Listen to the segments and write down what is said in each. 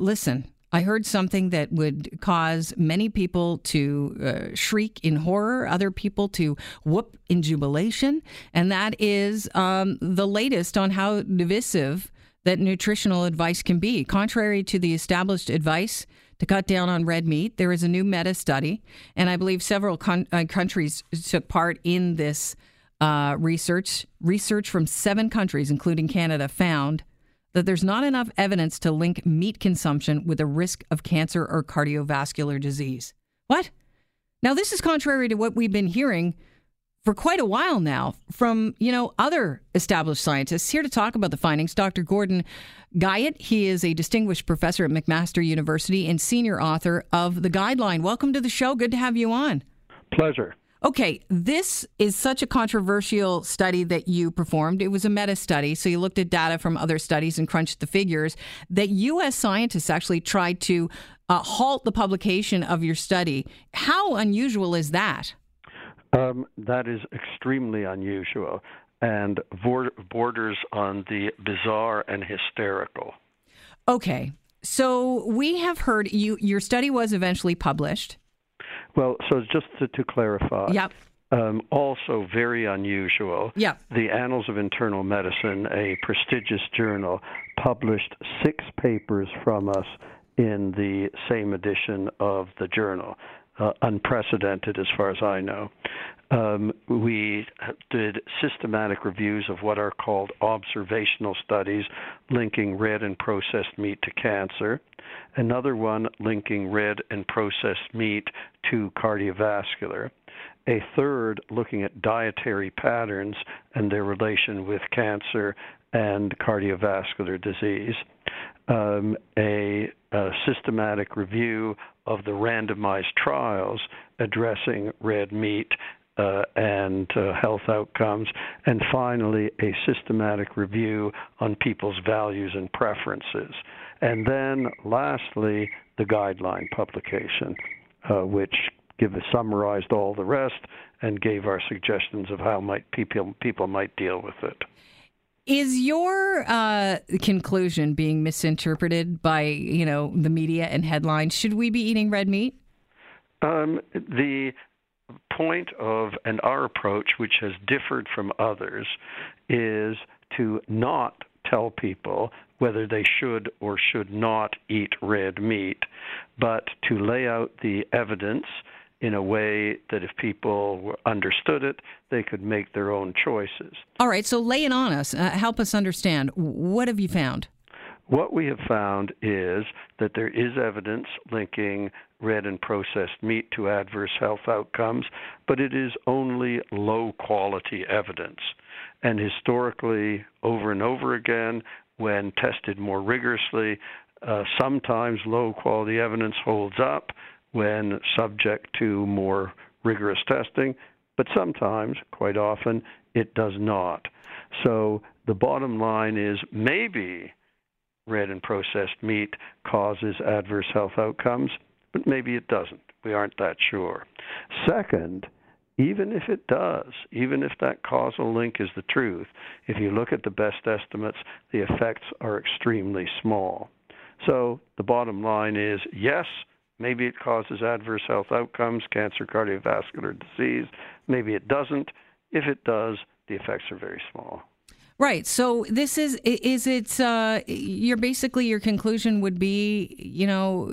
listen, I heard something that would cause many people to uh, shriek in horror, other people to whoop in jubilation, and that is um, the latest on how divisive that nutritional advice can be. Contrary to the established advice to cut down on red meat, there is a new meta study, and I believe several con- uh, countries took part in this uh, research. Research from seven countries, including Canada, found that there's not enough evidence to link meat consumption with a risk of cancer or cardiovascular disease. What? Now, this is contrary to what we've been hearing for quite a while now from, you know, other established scientists. Here to talk about the findings, Dr. Gordon Guyatt. He is a distinguished professor at McMaster University and senior author of the guideline. Welcome to the show. Good to have you on. Pleasure. Okay, this is such a controversial study that you performed. It was a meta study, so you looked at data from other studies and crunched the figures. That U.S. scientists actually tried to uh, halt the publication of your study. How unusual is that? Um, that is extremely unusual and borders on the bizarre and hysterical. Okay, so we have heard you. Your study was eventually published. Well, so just to, to clarify. Yep. Um, also very unusual. Yeah. The Annals of Internal Medicine, a prestigious journal, published six papers from us in the same edition of the journal. Uh, unprecedented as far as I know. Um, we did systematic reviews of what are called observational studies linking red and processed meat to cancer another one linking red and processed meat to cardiovascular, a third looking at dietary patterns and their relation with cancer and cardiovascular disease, um, a, a, systematic review of the randomized trials addressing red meat uh, and uh, health outcomes, and finally, a systematic review on people's values and preferences. And then, lastly, the guideline publication, uh, which give, summarized all the rest and gave our suggestions of how might people people might deal with it. Is your uh, conclusion being misinterpreted by you know the media and headlines? Should we be eating red meat? Um, the point of and our approach, which has differed from others, is to not tell people whether they should or should not eat red meat, but to lay out the evidence in a way that if people understood it, they could make their own choices. All right, so lay it on us. Uh, help us understand. What have you found? What we have found is that there is evidence linking red and processed meat to adverse health outcomes, but it is only low quality evidence. And historically, over and over again, when tested more rigorously. Uh, sometimes low quality evidence holds up when subject to more rigorous testing, but sometimes, quite often, it does not. So the bottom line is maybe red and processed meat causes adverse health outcomes, but maybe it doesn't. We aren't that sure. Second, even if it does, even if that causal link is the truth, if you look at the best estimates, the effects are extremely small. So the bottom line is yes, maybe it causes adverse health outcomes, cancer, cardiovascular disease. Maybe it doesn't. If it does, the effects are very small. Right. So this is is it? Uh, you're basically your conclusion would be, you know,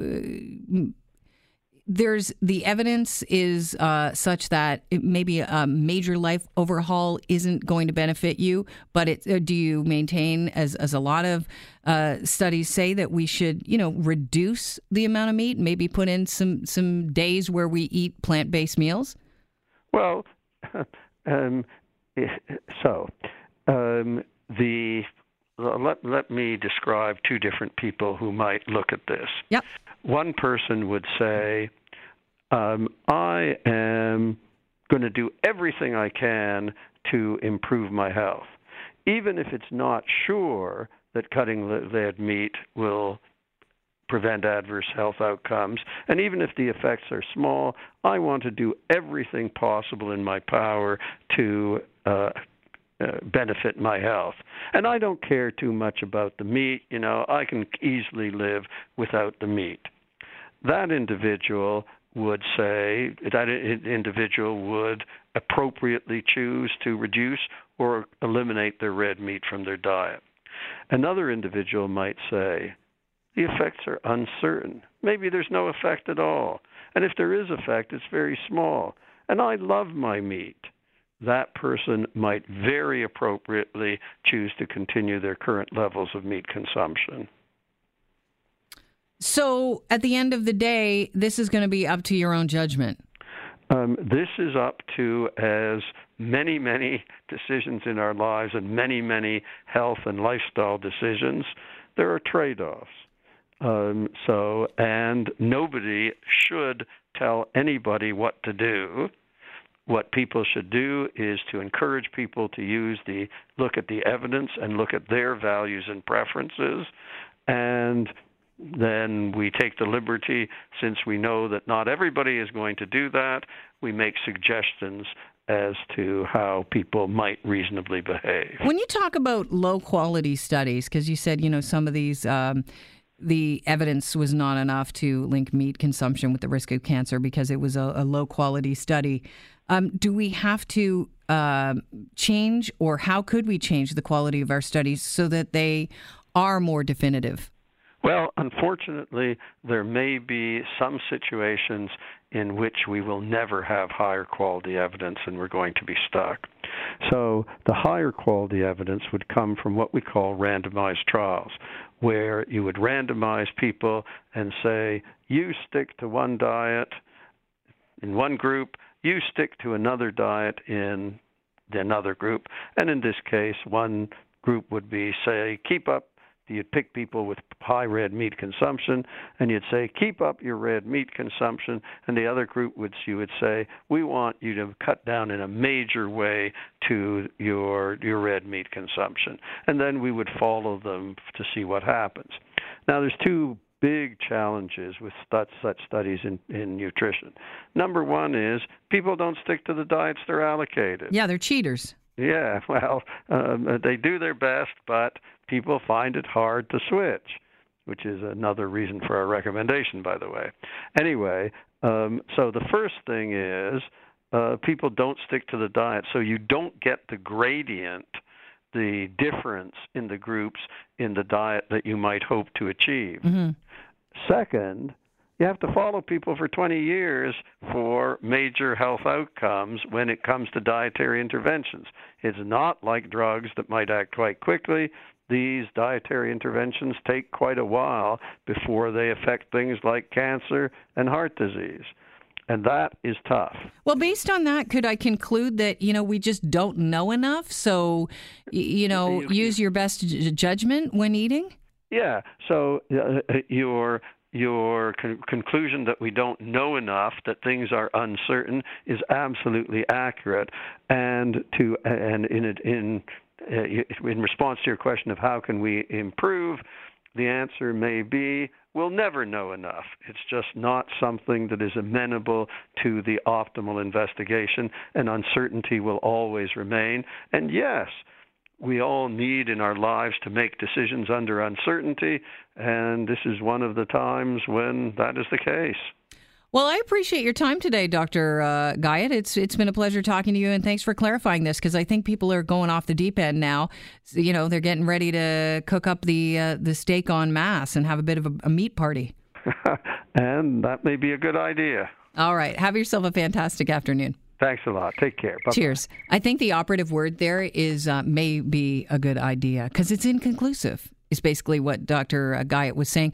there's the evidence is uh, such that maybe a major life overhaul isn't going to benefit you, but it, uh, do you maintain, as as a lot of uh, studies say, that we should you know reduce the amount of meat, maybe put in some some days where we eat plant based meals? Well, um, so um, the let let me describe two different people who might look at this. Yep. One person would say, um, I am going to do everything I can to improve my health, even if it's not sure that cutting lead meat will prevent adverse health outcomes. And even if the effects are small, I want to do everything possible in my power to uh, uh, benefit my health. And I don't care too much about the meat. You know, I can easily live without the meat. That individual would say that individual would appropriately choose to reduce or eliminate their red meat from their diet. Another individual might say, the effects are uncertain. Maybe there's no effect at all. And if there is effect, it's very small. And I love my meat. That person might very appropriately choose to continue their current levels of meat consumption. So at the end of the day, this is going to be up to your own judgment. Um, this is up to as many, many decisions in our lives and many, many health and lifestyle decisions. There are trade offs. Um, so, and nobody should tell anybody what to do. What people should do is to encourage people to use the look at the evidence and look at their values and preferences and then we take the liberty, since we know that not everybody is going to do that, we make suggestions as to how people might reasonably behave. When you talk about low quality studies, because you said, you know, some of these. Um, the evidence was not enough to link meat consumption with the risk of cancer because it was a, a low quality study. Um, do we have to uh, change, or how could we change the quality of our studies so that they are more definitive? Well, unfortunately, there may be some situations in which we will never have higher quality evidence and we're going to be stuck. So, the higher quality evidence would come from what we call randomized trials, where you would randomize people and say, you stick to one diet in one group, you stick to another diet in another group. And in this case, one group would be, say, keep up you'd pick people with high red meat consumption and you'd say keep up your red meat consumption and the other group would you would say we want you to cut down in a major way to your your red meat consumption and then we would follow them to see what happens now there's two big challenges with such, such studies in, in nutrition. Number one is people don't stick to the diets they're allocated. Yeah, they're cheaters. Yeah, well, um, they do their best, but people find it hard to switch, which is another reason for our recommendation, by the way. Anyway, um, so the first thing is uh, people don't stick to the diet, so you don't get the gradient, the difference in the groups in the diet that you might hope to achieve. Mm-hmm. Second, you have to follow people for 20 years for major health outcomes when it comes to dietary interventions. It's not like drugs that might act quite quickly. These dietary interventions take quite a while before they affect things like cancer and heart disease. And that is tough. Well, based on that, could I conclude that, you know, we just don't know enough? So, you know, use your best judgment when eating? Yeah. So uh, your your con- conclusion that we don't know enough, that things are uncertain, is absolutely accurate. And to and in in Uh, in response to your question of how can we improve, the answer may be we'll never know enough. It's just not something that is amenable to the optimal investigation, and uncertainty will always remain. And yes, we all need in our lives to make decisions under uncertainty, and this is one of the times when that is the case. Well, I appreciate your time today, Dr. Uh, Guyatt. It's it's been a pleasure talking to you, and thanks for clarifying this because I think people are going off the deep end now. You know, they're getting ready to cook up the uh, the steak en masse and have a bit of a, a meat party. and that may be a good idea. All right, have yourself a fantastic afternoon. Thanks a lot. Take care. Bye-bye. Cheers. I think the operative word there is uh, may be a good idea because it's inconclusive, is basically what Dr. Guyatt was saying.